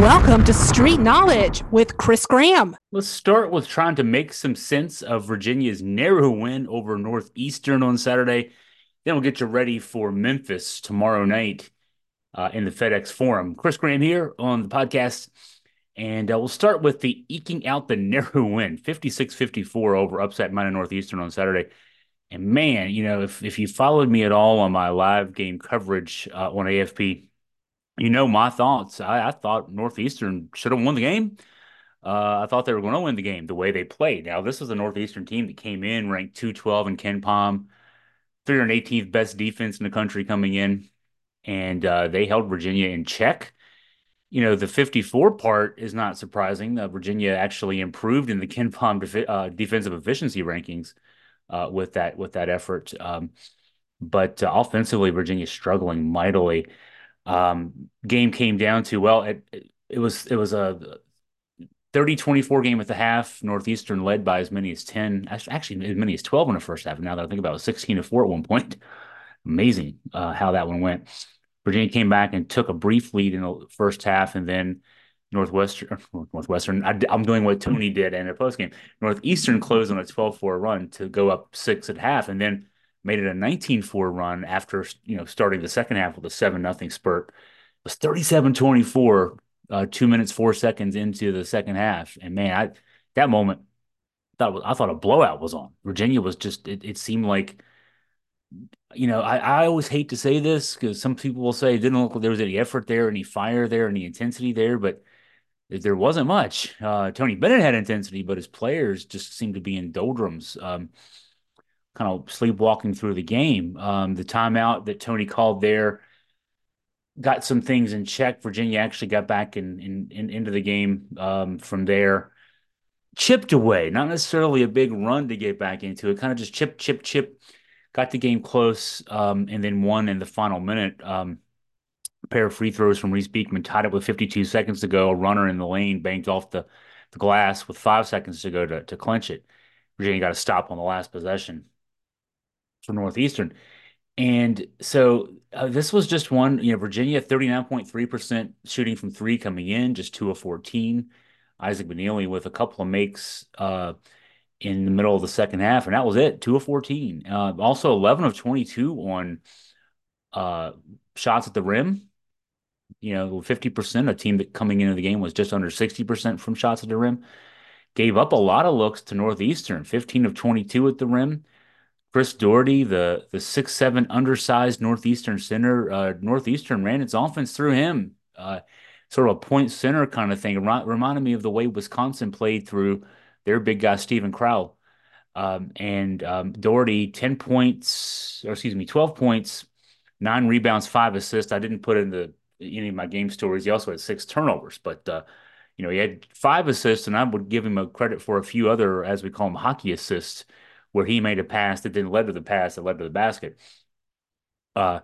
Welcome to Street Knowledge with Chris Graham. Let's start with trying to make some sense of Virginia's narrow win over Northeastern on Saturday. Then we'll get you ready for Memphis tomorrow night uh, in the FedEx Forum. Chris Graham here on the podcast. And uh, we'll start with the eking out the narrow win 56 54 over upset Minor Northeastern on Saturday. And man, you know, if, if you followed me at all on my live game coverage uh, on AFP, you know my thoughts. I, I thought Northeastern should have won the game. Uh, I thought they were going to win the game the way they played. Now, this was a Northeastern team that came in ranked 212 in KenPom, 318th best defense in the country coming in, and uh, they held Virginia in check. You know, the 54 part is not surprising. Uh, Virginia actually improved in the KenPom defi- uh, defensive efficiency rankings uh, with that with that effort. Um, but uh, offensively, Virginia struggling mightily. Um, game came down to well, it, it was it was a 30-24 game at the half. Northeastern led by as many as 10, actually as many as 12 in the first half. Now that I think about it, 16 to 4 at one point. Amazing uh, how that one went. Virginia came back and took a brief lead in the first half, and then Northwestern, Northwestern, I, am doing what Tony did in a post game. Northeastern closed on a 12 4 run to go up six at half, and then made it a 19-4 run after you know starting the second half with a 7 nothing spurt. It was 37-24, uh, two minutes four seconds into the second half, and man, I that moment thought was, I thought a blowout was on. Virginia was just it, it seemed like you know I, I always hate to say this because some people will say it didn't look like there was any effort there, any fire there, any intensity there, but there wasn't much. Uh, Tony Bennett had intensity, but his players just seemed to be in doldrums. Um, kind of sleepwalking through the game. Um, the timeout that Tony called there got some things in check. Virginia actually got back in, in, in into the game um, from there. Chipped away, not necessarily a big run to get back into it. Kind of just chip, chip, chip. Got the game close, um, and then won in the final minute. Um, a pair of free throws from Reece Beekman tied up with 52 seconds to go. A runner in the lane banked off the, the glass with five seconds to go to, to clinch it. Virginia got a stop on the last possession for Northeastern. And so uh, this was just one, you know, Virginia 39.3% shooting from three coming in, just two of 14. Isaac McNeely with a couple of makes uh, in the middle of the second half, and that was it, two of 14. Uh, also 11 of 22 on uh, shots at the rim. You know, 50%, a team that coming into the game was just under 60% from shots at the rim. Gave up a lot of looks to Northeastern, 15 of 22 at the rim. Chris Doherty, the the six seven undersized Northeastern center, uh, Northeastern ran its offense through him, uh, sort of a point center kind of thing. Reminded me of the way Wisconsin played through their big guy Steven Crowl. Um, and um, Doherty, ten points, or excuse me, twelve points, nine rebounds, five assists. I didn't put in the any of my game stories. He also had six turnovers, but uh, you know he had five assists, and I would give him a credit for a few other, as we call them, hockey assists where he made a pass that then led to the pass that led to the basket. Uh,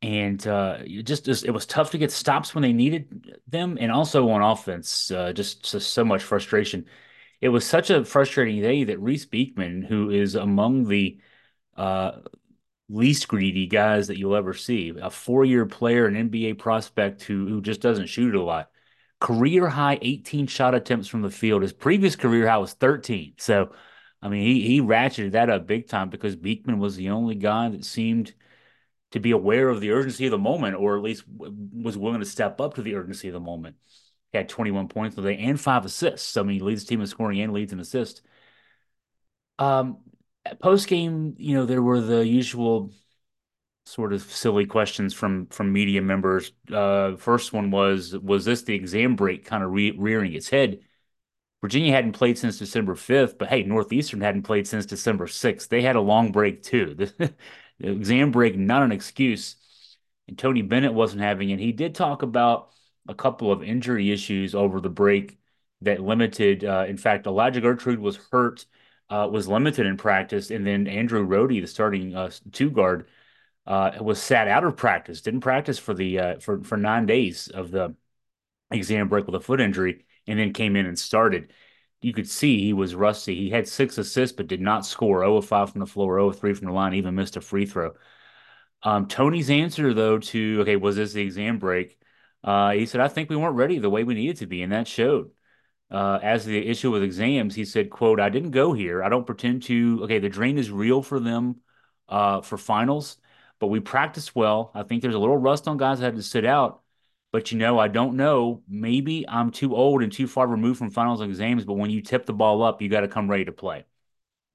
and uh, just, just, it was tough to get stops when they needed them, and also on offense, uh, just, just so much frustration. It was such a frustrating day that Reece Beekman, who is among the uh, least greedy guys that you'll ever see, a four-year player, an NBA prospect who who just doesn't shoot a lot. Career high 18 shot attempts from the field. His previous career high was 13. So I mean, he he ratcheted that up big time because Beekman was the only guy that seemed to be aware of the urgency of the moment, or at least was willing to step up to the urgency of the moment. He had 21 points today and five assists. I mean, he leads the team in scoring and leads in assists. Um, post game, you know, there were the usual sort of silly questions from from media members. Uh, first one was, was this the exam break kind of re- rearing its head? Virginia hadn't played since December 5th, but hey, Northeastern hadn't played since December 6th. They had a long break too. The, exam break, not an excuse. And Tony Bennett wasn't having it. He did talk about a couple of injury issues over the break that limited. Uh, in fact, Elijah Gertrude was hurt, uh, was limited in practice, and then Andrew Rohde, the starting uh, two guard, uh, was sat out of practice. Didn't practice for the uh, for for nine days of the exam break with a foot injury and then came in and started. You could see he was rusty. He had six assists, but did not score 0 of 5 from the floor, 0 of 3 from the line, even missed a free throw. Um, Tony's answer, though, to okay, was this the exam break? Uh, he said, I think we weren't ready the way we needed to be, and that showed. Uh, as the issue with exams, he said, quote, I didn't go here. I don't pretend to, okay, the drain is real for them uh, for finals, but we practiced well. I think there's a little rust on guys that had to sit out. But you know, I don't know. Maybe I'm too old and too far removed from finals and exams, but when you tip the ball up, you got to come ready to play.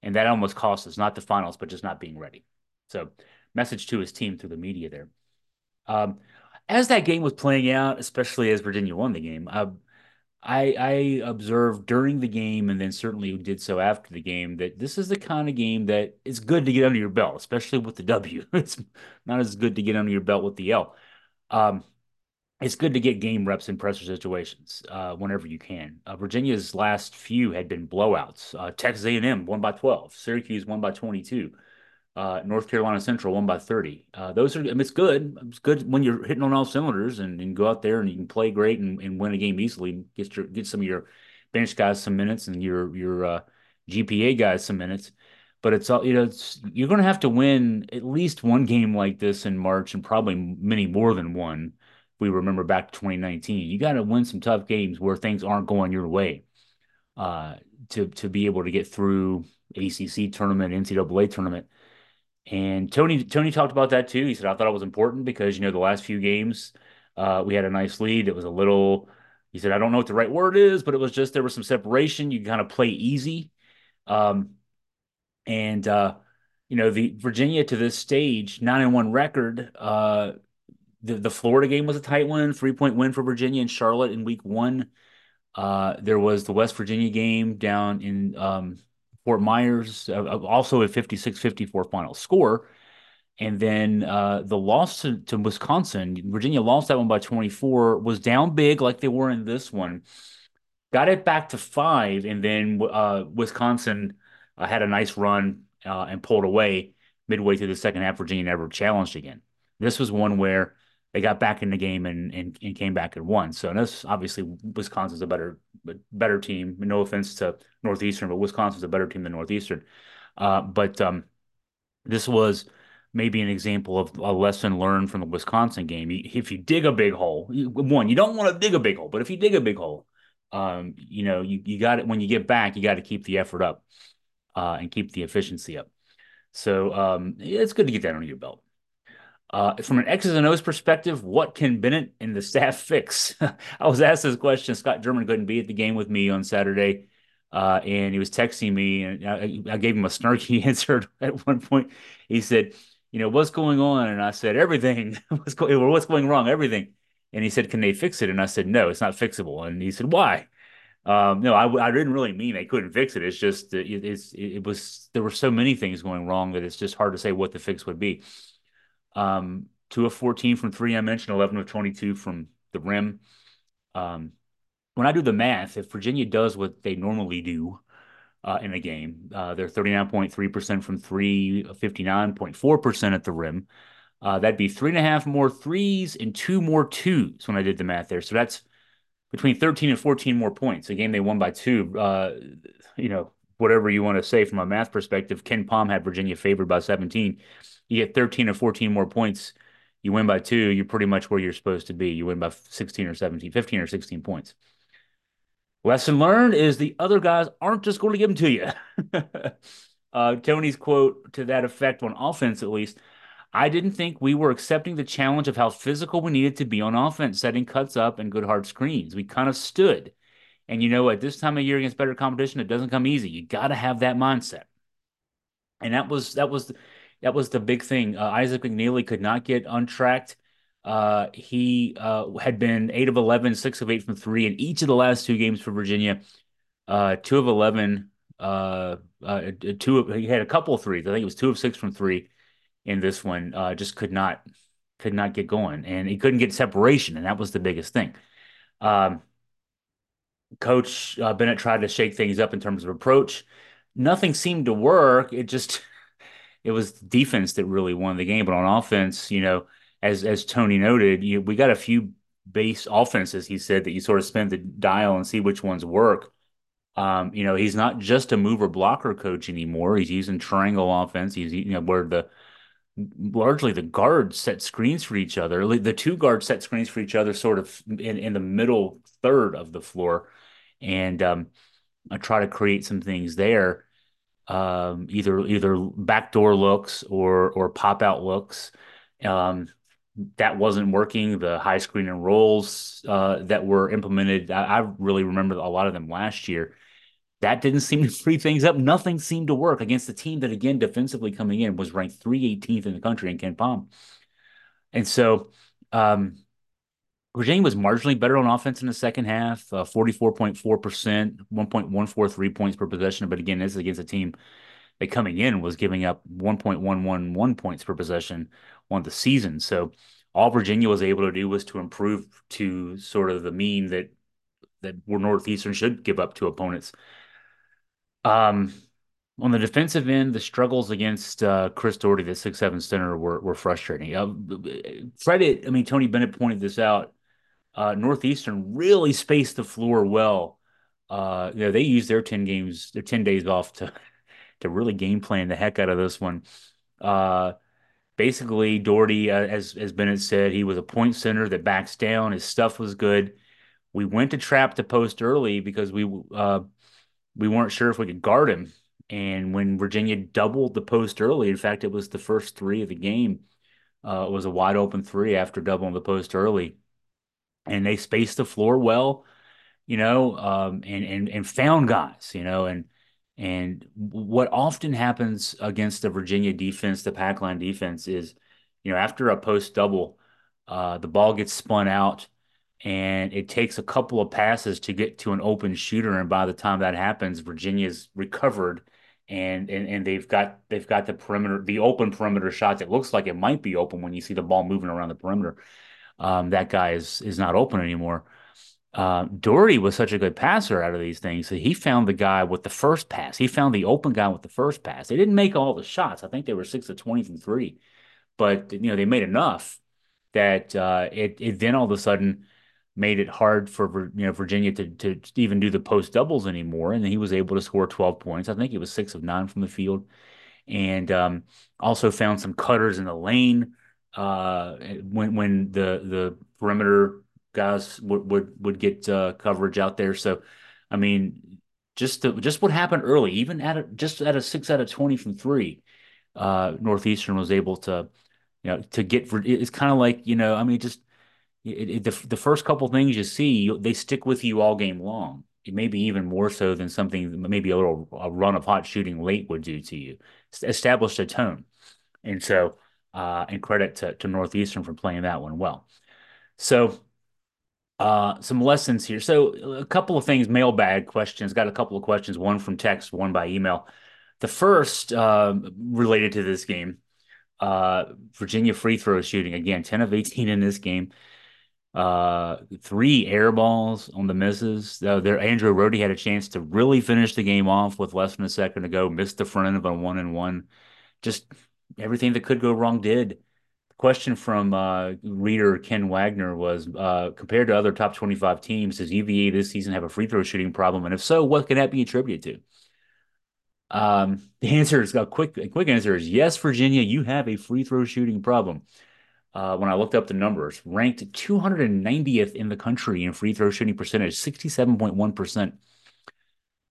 And that almost cost us, not the finals, but just not being ready. So, message to his team through the media there. Um, as that game was playing out, especially as Virginia won the game, uh, I, I observed during the game and then certainly did so after the game that this is the kind of game that it's good to get under your belt, especially with the W. It's not as good to get under your belt with the L. Um, it's good to get game reps in pressure situations uh, whenever you can. Uh, Virginia's last few had been blowouts. Uh, Texas A&M won by 12. Syracuse won by 22. Uh, North Carolina Central won by 30. Uh, those are, I mean, it's good. It's good when you're hitting on all cylinders and, and go out there and you can play great and, and win a game easily. Get your get some of your bench guys some minutes and your your uh, GPA guys some minutes. But it's all you know. You're going to have to win at least one game like this in March and probably many more than one. We remember back to 2019, you got to win some tough games where things aren't going your way uh, to to be able to get through ACC tournament, NCAA tournament and Tony Tony talked about that too. He said I thought it was important because you know the last few games uh, we had a nice lead. It was a little. He said I don't know what the right word is, but it was just there was some separation. You kind of play easy, um, and uh, you know the Virginia to this stage nine and one record. Uh, the the Florida game was a tight one, three point win for Virginia and Charlotte in week one. Uh, there was the West Virginia game down in um, Fort Myers, uh, also a 56 54 final score. And then uh, the loss to, to, Wisconsin, Virginia lost that one by 24, was down big like they were in this one. Got it back to five, and then uh, Wisconsin uh, had a nice run uh, and pulled away midway through the second half. Virginia never challenged again. This was one where they got back in the game and, and, and came back and won. So this obviously Wisconsin's a better better team. No offense to Northeastern, but Wisconsin's a better team than Northeastern. Uh, but um, this was maybe an example of a lesson learned from the Wisconsin game. If you dig a big hole, one, you don't want to dig a big hole, but if you dig a big hole, um, you know, you, you got it when you get back, you got to keep the effort up uh, and keep the efficiency up. So um, it's good to get that under your belt. Uh, from an X's and O's perspective, what can Bennett and the staff fix? I was asked this question. Scott German couldn't be at the game with me on Saturday, uh, and he was texting me, and I, I, gave him a snarky answer at one point. He said, "You know what's going on?" And I said, "Everything. what's, go- what's going wrong? Everything." And he said, "Can they fix it?" And I said, "No, it's not fixable." And he said, "Why?" Um, no, I, I didn't really mean they couldn't fix it. It's just it, it's it was there were so many things going wrong that it's just hard to say what the fix would be. Um, two of 14 from three, I mentioned 11 of 22 from the rim. Um, when I do the math, if Virginia does what they normally do uh, in a game, uh, they're 39.3% from three, 59.4% at the rim. Uh, that'd be three and a half more threes and two more twos when I did the math there. So that's between 13 and 14 more points. A game they won by two. Uh, you know, whatever you want to say from a math perspective, KenPom had Virginia favored by 17 you get 13 or 14 more points, you win by two, you're pretty much where you're supposed to be. You win by 16 or 17, 15 or 16 points. Lesson learned is the other guys aren't just going to give them to you. uh, Tony's quote to that effect on offense, at least. I didn't think we were accepting the challenge of how physical we needed to be on offense, setting cuts up and good hard screens. We kind of stood. And you know, at this time of year against better competition, it doesn't come easy. You got to have that mindset. And that was that was that was the big thing. Uh, Isaac McNeely could not get untracked. Uh, he uh, had been 8 of 11, 6 of 8 from 3 in each of the last two games for Virginia. Uh, 2 of 11, uh, uh, two of, he had a couple of threes. I think it was 2 of 6 from 3 in this one. just could not could not get going and he couldn't get separation and that was the biggest thing. Um, Coach Bennett tried to shake things up in terms of approach. Nothing seemed to work. It just it was defense that really won the game. But on offense, you know, as as Tony noted, you, we got a few base offenses. He said that you sort of spin the dial and see which ones work. Um, you know, he's not just a mover blocker coach anymore. He's using triangle offense. He's you know where the largely the guards set screens for each other. The two guards set screens for each other, sort of in, in the middle third of the floor, and um, I try to create some things there, um, either either backdoor looks or or pop out looks. Um, that wasn't working. The high screen and rolls uh, that were implemented, I, I really remember a lot of them last year that didn't seem to free things up. Nothing seemed to work against the team that, again, defensively coming in was ranked 318th in the country in palm And so um, Virginia was marginally better on offense in the second half, uh, 44.4%, 1.143 points per possession. But again, this is against a team that coming in was giving up 1.111 points per possession on the season. So all Virginia was able to do was to improve to sort of the mean that that Northeastern should give up to opponents. Um, on the defensive end, the struggles against uh, Chris Doherty, the six seven center, were were frustrating. Uh, credit, I mean, Tony Bennett pointed this out. Uh, Northeastern really spaced the floor well. Uh, you know, they used their ten games, their ten days off to to really game plan the heck out of this one. Uh, basically, Doherty, uh, as as Bennett said, he was a point center that backs down. His stuff was good. We went to trap the post early because we uh, we weren't sure if we could guard him. And when Virginia doubled the post early, in fact, it was the first three of the game. Uh, it was a wide open three after doubling the post early, and they spaced the floor well, you know, um, and and and found guys, you know, and and what often happens against the Virginia defense, the pack line defense, is, you know, after a post double, uh, the ball gets spun out and it takes a couple of passes to get to an open shooter. And by the time that happens virginia's recovered and and, and they've got they've got the perimeter the open perimeter shots it looks like it might be open when you see the ball moving around the perimeter um, that guy is is not open anymore uh, Doherty was such a good passer out of these things that he found the guy with the first pass. He found the open guy with the first pass. They didn't make all the shots. I think they were six to twenty from three, but you know they made enough that uh, it it then all of a sudden made it hard for you know Virginia to to even do the post doubles anymore, and he was able to score 12 points. I think he was six of nine from the field, and um, also found some cutters in the lane uh, when when the the perimeter guys would would would get uh, coverage out there. So, I mean, just to, just what happened early, even at a, just at a six out of 20 from three, uh, Northeastern was able to you know to get. It's kind of like you know, I mean, just it, it, the, the first couple things you see, you, they stick with you all game long. It may be even more so than something, maybe a little a run of hot shooting late would do to you. Established a tone. And so, uh, and credit to, to Northeastern for playing that one well. So, uh, some lessons here. So, a couple of things, mailbag questions. Got a couple of questions, one from text, one by email. The first uh, related to this game, uh, Virginia free throw shooting. Again, 10 of 18 in this game. Uh, three air balls on the misses. Uh, there, Andrew Rohde had a chance to really finish the game off with less than a second to go. Missed the front end of a one and one. Just everything that could go wrong did. The question from uh, reader Ken Wagner was uh, compared to other top 25 teams, does UVA this season have a free throw shooting problem? And if so, what can that be attributed to? Um, the answer is a quick, a quick answer is yes, Virginia, you have a free throw shooting problem uh, when I looked up the numbers, ranked 290th in the country in free throw shooting percentage, 67.1%.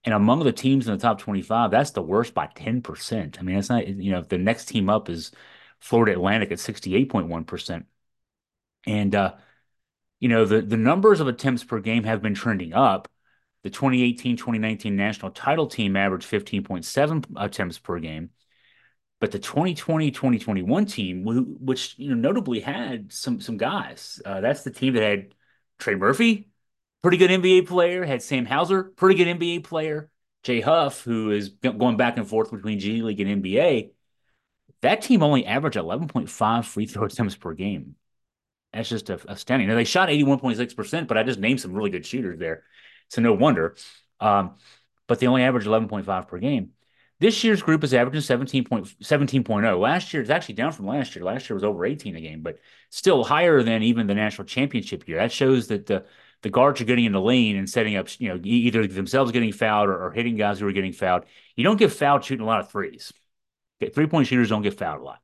And among the teams in the top 25, that's the worst by 10%. I mean, that's not, you know, the next team up is Florida Atlantic at 68.1%. And, uh, you know, the, the numbers of attempts per game have been trending up. The 2018 2019 national title team averaged 15.7 attempts per game. But the 2020-2021 team, which you know notably had some some guys, uh, that's the team that had Trey Murphy, pretty good NBA player, had Sam Hauser, pretty good NBA player, Jay Huff, who is going back and forth between G League and NBA. That team only averaged 11.5 free throw attempts per game. That's just astounding. Now they shot 81.6%, but I just named some really good shooters there. So no wonder. Um, but they only averaged 11.5 per game. This year's group is averaging 17.17.0. Last year is actually down from last year. Last year was over 18 a game, but still higher than even the national championship year. That shows that the the guards are getting in the lane and setting up, you know, either themselves getting fouled or, or hitting guys who are getting fouled. You don't get fouled shooting a lot of threes. Okay, three point shooters don't get fouled a lot.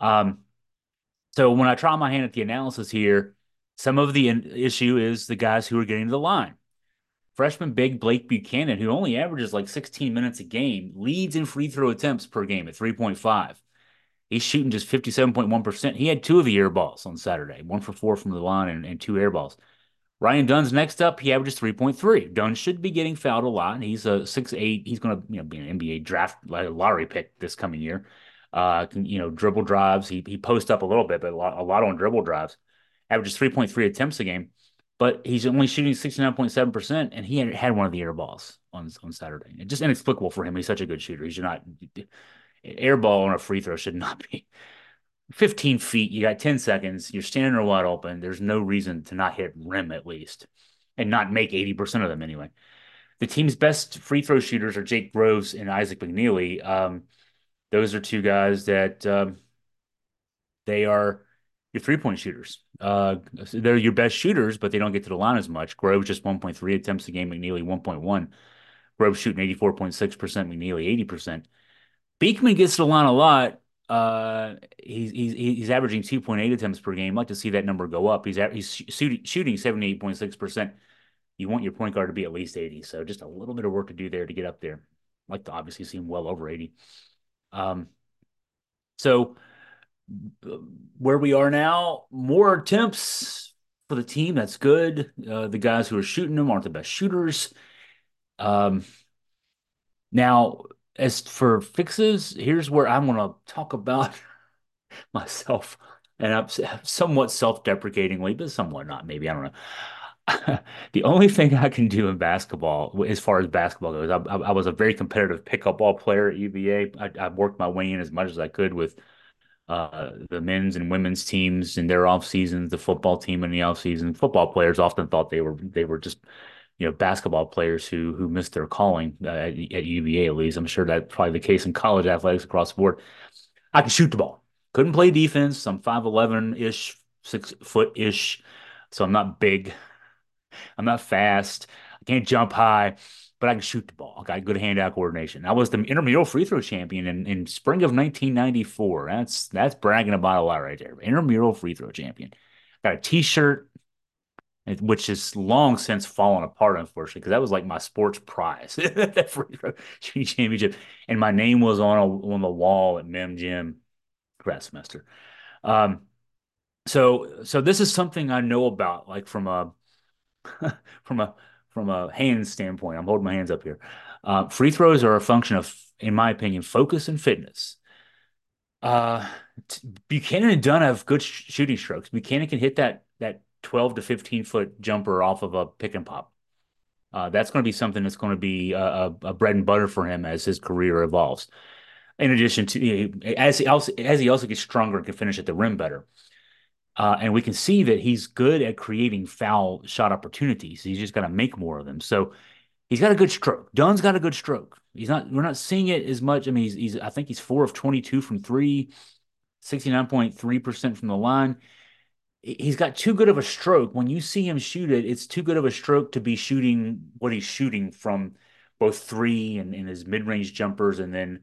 Um, so when I try my hand at the analysis here, some of the issue is the guys who are getting to the line. Freshman big Blake Buchanan, who only averages like 16 minutes a game, leads in free throw attempts per game at 3.5. He's shooting just 57.1%. He had two of the air balls on Saturday, one for four from the line and, and two air balls. Ryan Dunn's next up. He averages 3.3. Dunn should be getting fouled a lot. He's a six eight. He's going to you know be an NBA draft lottery pick this coming year. Uh, you know, dribble drives. He he posts up a little bit, but a lot, a lot on dribble drives. Averages 3.3 attempts a game, but he's only shooting 69.7%, and he had, had one of the air balls on on Saturday. It's just inexplicable for him. He's such a good shooter. He should not air ball on a free throw should not be 15 feet. You got 10 seconds. You're standing there wide open. There's no reason to not hit rim at least and not make 80% of them anyway. The team's best free throw shooters are Jake Groves and Isaac McNeely. Um, those are two guys that um, they are your three point shooters. Uh, they're your best shooters, but they don't get to the line as much. Groves just 1.3 attempts a game, McNeely 1.1. Groves shooting 84.6%, McNeely 80%. Beekman gets to the line a lot. Uh, he's he's he's averaging 2.8 attempts per game. I'd like to see that number go up. He's he's shooting shooting 78.6 percent. You want your point guard to be at least 80. So just a little bit of work to do there to get up there. I'd like to obviously see him well over 80. Um, so where we are now, more attempts for the team. That's good. Uh, the guys who are shooting them aren't the best shooters. Um, now as for fixes, here's where I'm going to talk about myself, and I'm somewhat self-deprecatingly, but somewhat not. Maybe I don't know. the only thing I can do in basketball, as far as basketball goes, I, I, was a very competitive pickup ball player at UVA. I, I, worked my way in as much as I could with uh, the men's and women's teams in their off seasons, the football team in the off season. Football players often thought they were they were just you know basketball players who who missed their calling uh, at, at, UVA at least. I'm sure that's probably the case in college athletics across the board. I can shoot the ball. Couldn't play defense. I'm 5'11 ish, six foot ish, so I'm not big. I'm not fast. I can't jump high, but I can shoot the ball. I got good hand-eye coordination. I was the intramural free throw champion in, in spring of 1994. That's that's bragging about a lot right there. Intramural free throw champion. Got a T-shirt which has long since fallen apart, unfortunately, because that was like my sports prize, that free throw championship, and my name was on a, on the wall at Mem Gym grad semester. Um, so so this is something I know about, like from a from a from a hand standpoint. I'm holding my hands up here. Uh, free throws are a function of, in my opinion, focus and fitness. Uh, Buchanan and Dunn have good sh- shooting strokes. Buchanan can hit that that 12 to 15 foot jumper off of a pick and pop. Uh, that's going to be something that's going to be a, a, bread and butter for him as his career evolves. In addition to as he also as he also gets stronger and can finish at the rim better, uh, and we can see that he's good at creating foul shot opportunities. He's just got to make more of them. So he's got a good stroke. Dunn's got a good stroke. He's not. We're not seeing it as much. I mean, he's. he's I think he's four of twenty two from three, 69.3 percent from the line he's got too good of a stroke. When you see him shoot it, it's too good of a stroke to be shooting what he's shooting from both three and, and his mid range jumpers, and then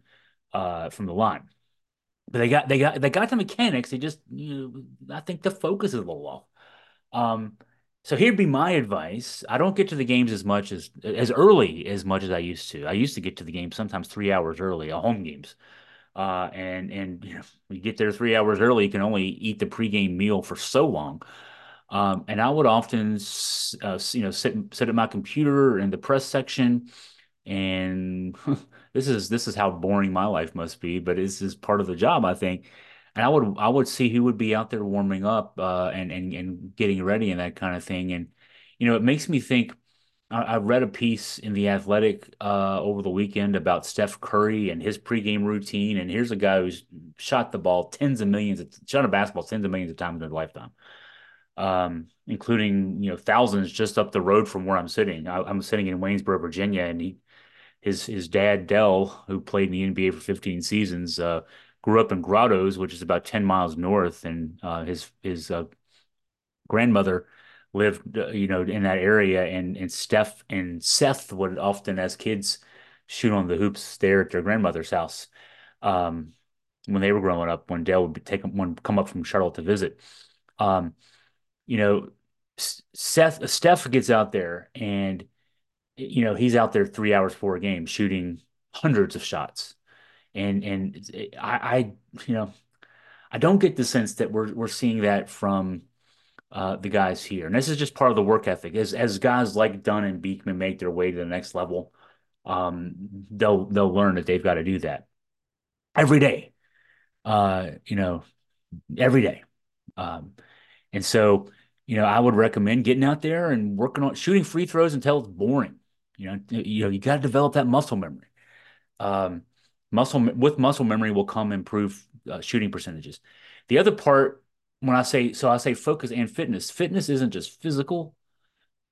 uh, from the line. But they got they got they got the mechanics. They just you know, I think the focus is a little off. Um, so here'd be my advice. I don't get to the games as much as as early as much as I used to. I used to get to the game sometimes three hours early, a home games. Uh, and and you know, you get there three hours early, you can only eat the pregame meal for so long. Um, and I would often, uh, you know, sit sit at my computer in the press section, and this is this is how boring my life must be, but this is part of the job, I think. And I would I would see who would be out there warming up uh, and and and getting ready and that kind of thing. And you know, it makes me think I, read a piece in the Athletic uh, over the weekend about Steph Curry and his pregame routine. And here's a guy who's shot the ball tens of millions, of, shot a basketball tens of millions of times in his lifetime, um, including you know thousands just up the road from where I'm sitting. I, am sitting in Waynesboro, Virginia, and he, his his dad Dell, who played in the NBA for 15 seasons, uh, grew up in Grottoes, which is about 10 miles north, and uh, his his uh, grandmother lived, uh, you know, in that area, and and Steph and Seth would often, as kids, shoot on the hoops there at their grandmother's house. Um, when they were growing up, when Dell would take one come up from Charlotte to visit. Um, you know, Seth Steph gets out there and you know he's out there three hours for a game shooting hundreds of shots, and and I, I you know I don't get the sense that we're we're seeing that from uh, the guys here, and this is just part of the work ethic. As as guys like Dunn and Beekman make their way to the next level, um, they'll they'll learn that they've got to do that every day. Uh, you know, every day. Um, and so, you know, I would recommend getting out there and working on shooting free throws until it's boring. You know, you know, you got to develop that muscle memory. Um, muscle with muscle memory will come improved uh, shooting percentages. The other part, when I say so, I say focus and fitness. Fitness isn't just physical.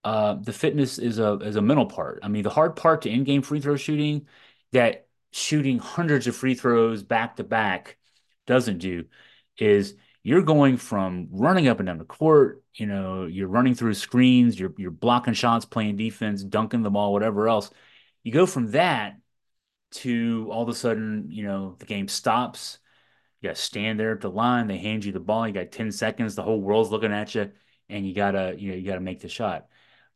Uh, the fitness is a is a mental part. I mean, the hard part to in game free throw shooting that shooting hundreds of free throws back to back doesn't do is you're going from running up and down the court, you know, you're running through screens, you're you're blocking shots, playing defense, dunking the ball, whatever else. You go from that to all of a sudden, you know, the game stops. You got to stand there at the line. They hand you the ball. You got 10 seconds. The whole world's looking at you, and you gotta, you know, you gotta make the shot.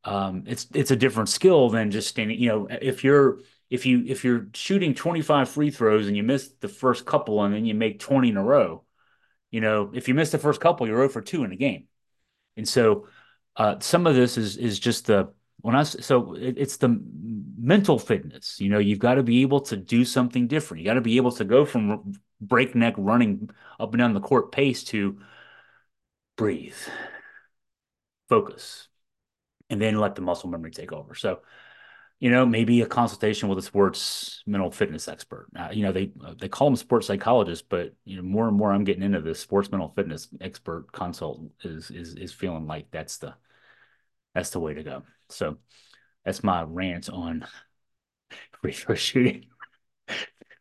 Um, it's it's a different skill than just standing. You know, if you're if you if you're shooting 25 free throws and you miss the first couple and then you make 20 in a row, you know, if you miss the first couple, you're 0 for 2 in a game. And so uh, some of this is is just the when I so it, it's the mental fitness. You know, you've got to be able to do something different. You got to be able to go from breakneck running up and down the court pace to breathe, focus, and then let the muscle memory take over. So, you know, maybe a consultation with a sports mental fitness expert. Uh, you know, they they call them sports psychologists, but you know, more and more I'm getting into this sports mental fitness expert consult is is is feeling like that's the that's the way to go. So that's my rant on free throw shooting.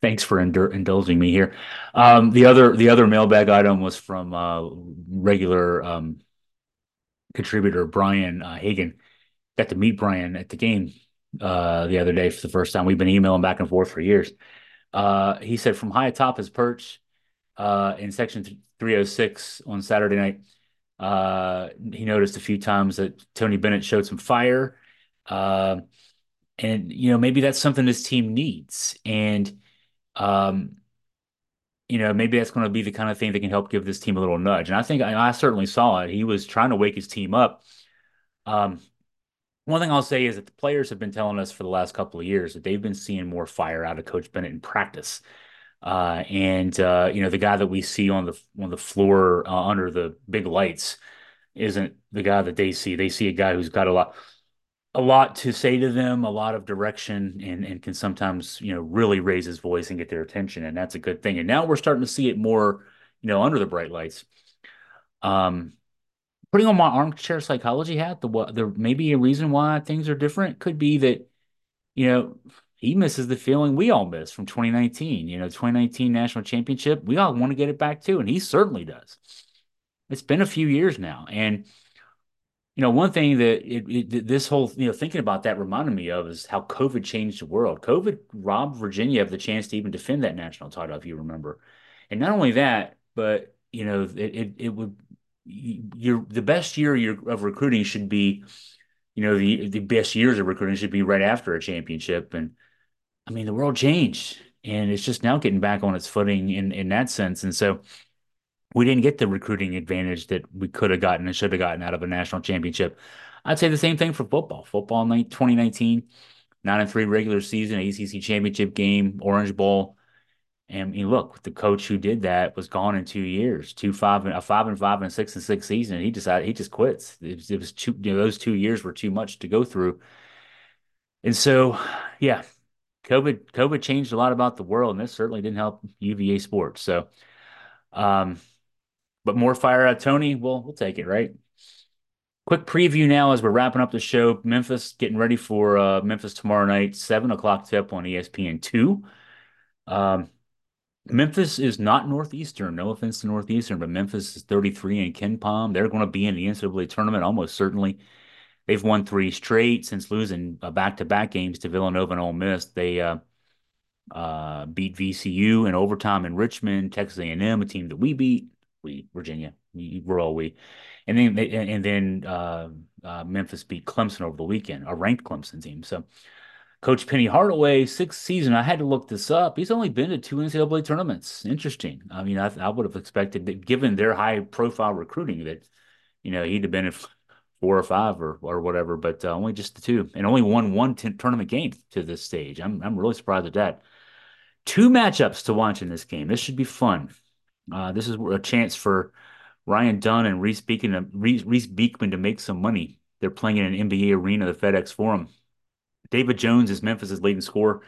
Thanks for indulging me here. Um, the other the other mailbag item was from uh, regular um, contributor Brian uh, Hagan. Got to meet Brian at the game uh, the other day for the first time. We've been emailing back and forth for years. Uh, he said from high atop his perch uh, in section 306 on Saturday night, uh, he noticed a few times that Tony Bennett showed some fire. Uh, and, you know, maybe that's something this team needs. And, um, you know, maybe that's going to be the kind of thing that can help give this team a little nudge. And I think I, I certainly saw it. He was trying to wake his team up. Um, one thing I'll say is that the players have been telling us for the last couple of years that they've been seeing more fire out of Coach Bennett in practice. Uh, and uh, you know, the guy that we see on the on the floor uh, under the big lights isn't the guy that they see. They see a guy who's got a lot a lot to say to them, a lot of direction, and and can sometimes you know really raise his voice and get their attention, and that's a good thing. And now we're starting to see it more, you know, under the bright lights. Um, putting on my armchair psychology hat, the what there may be a reason why things are different could be that you know he misses the feeling we all miss from 2019. You know, 2019 national championship, we all want to get it back too, and he certainly does. It's been a few years now, and you know, one thing that it, it, this whole you know thinking about that reminded me of is how COVID changed the world. COVID robbed Virginia of the chance to even defend that national title, if you remember, and not only that, but you know, it it, it would your the best year of recruiting should be, you know, the the best years of recruiting should be right after a championship, and I mean, the world changed and it's just now getting back on its footing in, in that sense. And so we didn't get the recruiting advantage that we could have gotten and should have gotten out of a national championship. I'd say the same thing for football. Football in 2019, nine and three regular season, ACC championship game, Orange Bowl. And mean, look, the coach who did that was gone in two years, two five and a five and five and six and six season. And he decided he just quits. It was, it was you know, those two years were too much to go through. And so, yeah, COVID COVID changed a lot about the world, and this certainly didn't help UVA sports. So, um, but more fire out Tony. We'll we'll take it, right? Quick preview now as we're wrapping up the show. Memphis getting ready for uh, Memphis tomorrow night, seven o'clock tip on ESPN two. Um, Memphis is not Northeastern. No offense to Northeastern, but Memphis is 33 in KenPom. They're going to be in the NCAA tournament almost certainly. They've won three straight since losing back to back games to Villanova and Ole Miss. They uh, uh, beat VCU in overtime in Richmond, Texas A&M, a team that we beat, we Virginia, we're we, and then and then uh, uh, Memphis beat Clemson over the weekend, a ranked Clemson team. So Coach Penny Hardaway, sixth season. I had to look this up. He's only been to two NCAA tournaments. Interesting. I mean, I, I would have expected that, given their high profile recruiting, that you know he'd have been in four or five or or whatever, but uh, only just the two, and only won one t- tournament game to this stage. I'm I'm really surprised at that. Two matchups to watch in this game. This should be fun. Uh, this is a chance for Ryan Dunn and Reece Beekman, Reece Beekman to make some money. They're playing in an NBA arena, the FedEx Forum. David Jones is Memphis's leading scorer,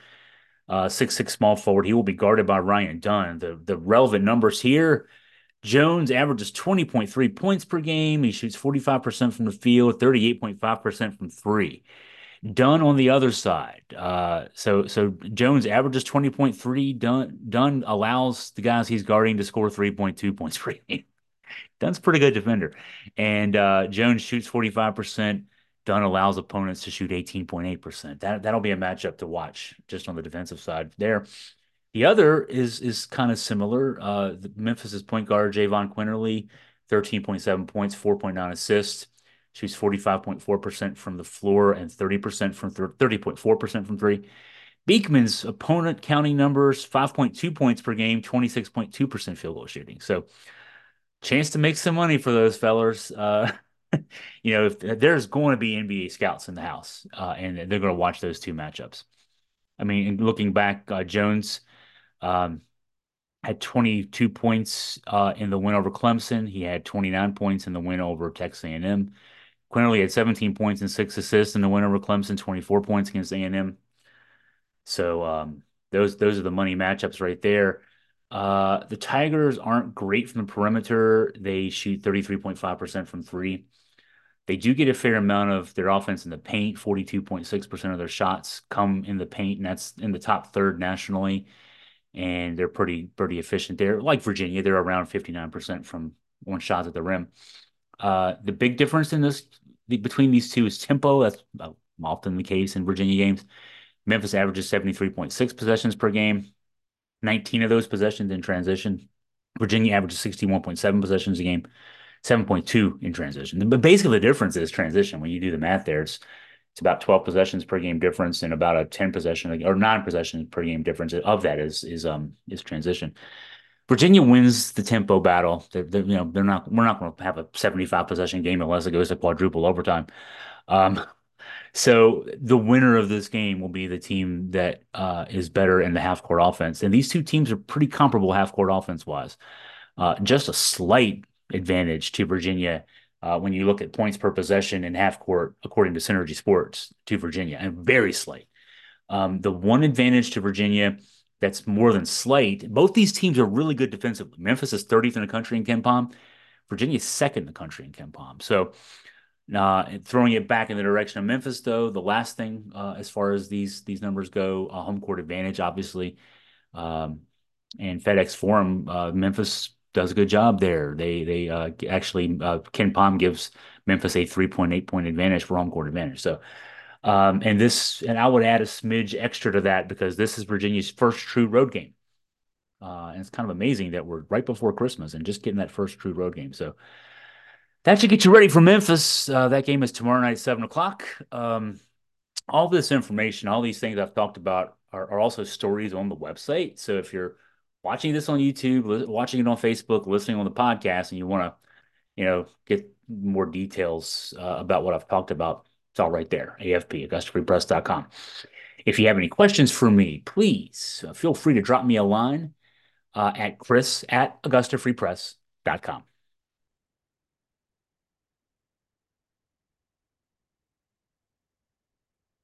uh, six six small forward. He will be guarded by Ryan Dunn. The the relevant numbers here: Jones averages twenty point three points per game. He shoots forty five percent from the field, thirty eight point five percent from three. Dunn on the other side. Uh, so so Jones averages twenty point three. Dunn Dunn allows the guys he's guarding to score three point two points per game. Dunn's pretty good defender, and uh, Jones shoots forty five percent. Dunn allows opponents to shoot 18.8%. That that'll be a matchup to watch just on the defensive side there. The other is is kind of similar. Uh, Memphis's point guard Jahvon Quinerly, 13.7 points, 4.9 assists, shoots 45.4% from the floor and 30% from 30.4% from three. Beekman's opponent counting numbers 5.2 points per game, 26.2% field goal shooting. So, chance to make some money for those fellers. Uh, you know, if there's going to be NBA scouts in the house, uh, and they're going to watch those two matchups. I mean, looking back, uh, Jones um, had 22 points uh, in the win over Clemson. He had 29 points in the win over Texas A&M. Quinerly had 17 points and six assists in the win over Clemson. 24 points against A&M. So um, those those are the money matchups right there. Uh, the Tigers aren't great from the perimeter. They shoot 33.5% from three. They do get a fair amount of their offense in the paint. 42.6% of their shots come in the paint, and that's in the top third nationally. And they're pretty pretty efficient there. Like Virginia, they're around 59% from one shots at the rim. Uh, the big difference in this the, between these two is tempo. That's often the case in Virginia games. Memphis averages 73.6 possessions per game. 19 of those possessions in transition. Virginia averages 61.7 possessions a game. 7.2 in transition. But basically, the difference is transition. When you do the math there, it's, it's about 12 possessions per game difference and about a 10 possession or nine possessions per game difference of that is is um is transition. Virginia wins the tempo battle. They're, they're you know they're not we're not going to have a 75 possession game unless it goes to quadruple overtime. Um, so the winner of this game will be the team that uh, is better in the half court offense. And these two teams are pretty comparable half court offense wise. Uh, just a slight advantage to Virginia uh, when you look at points per possession in half court, according to Synergy Sports, to Virginia, and very slight. Um, the one advantage to Virginia that's more than slight, both these teams are really good defensively. Memphis is 30th in the country in KenPom. Virginia is second in the country in KenPom. So, uh, throwing it back in the direction of Memphis, though, the last thing uh, as far as these these numbers go, a home court advantage, obviously, um, and FedEx Forum, uh, Memphis does a good job there. They they uh, actually uh, KenPom gives Memphis a 3.8 point advantage for home court advantage. So um, and this and I would add a smidge extra to that because this is Virginia's first true road game. Uh, and it's kind of amazing that we're right before Christmas and just getting that first true road game. So that should get you ready for Memphis. Uh, that game is tomorrow night, seven o'clock. Um, all this information, all these things I've talked about are, are also stories on the website. So if you're watching this on YouTube, watching it on Facebook, listening on the podcast, and you want to, you know, get more details uh, about what I've talked about, it's all right there. AFP, AugustaFreePress.com. If you have any questions for me, please uh, feel free to drop me a line uh, at chris at AugustaFreePress.com.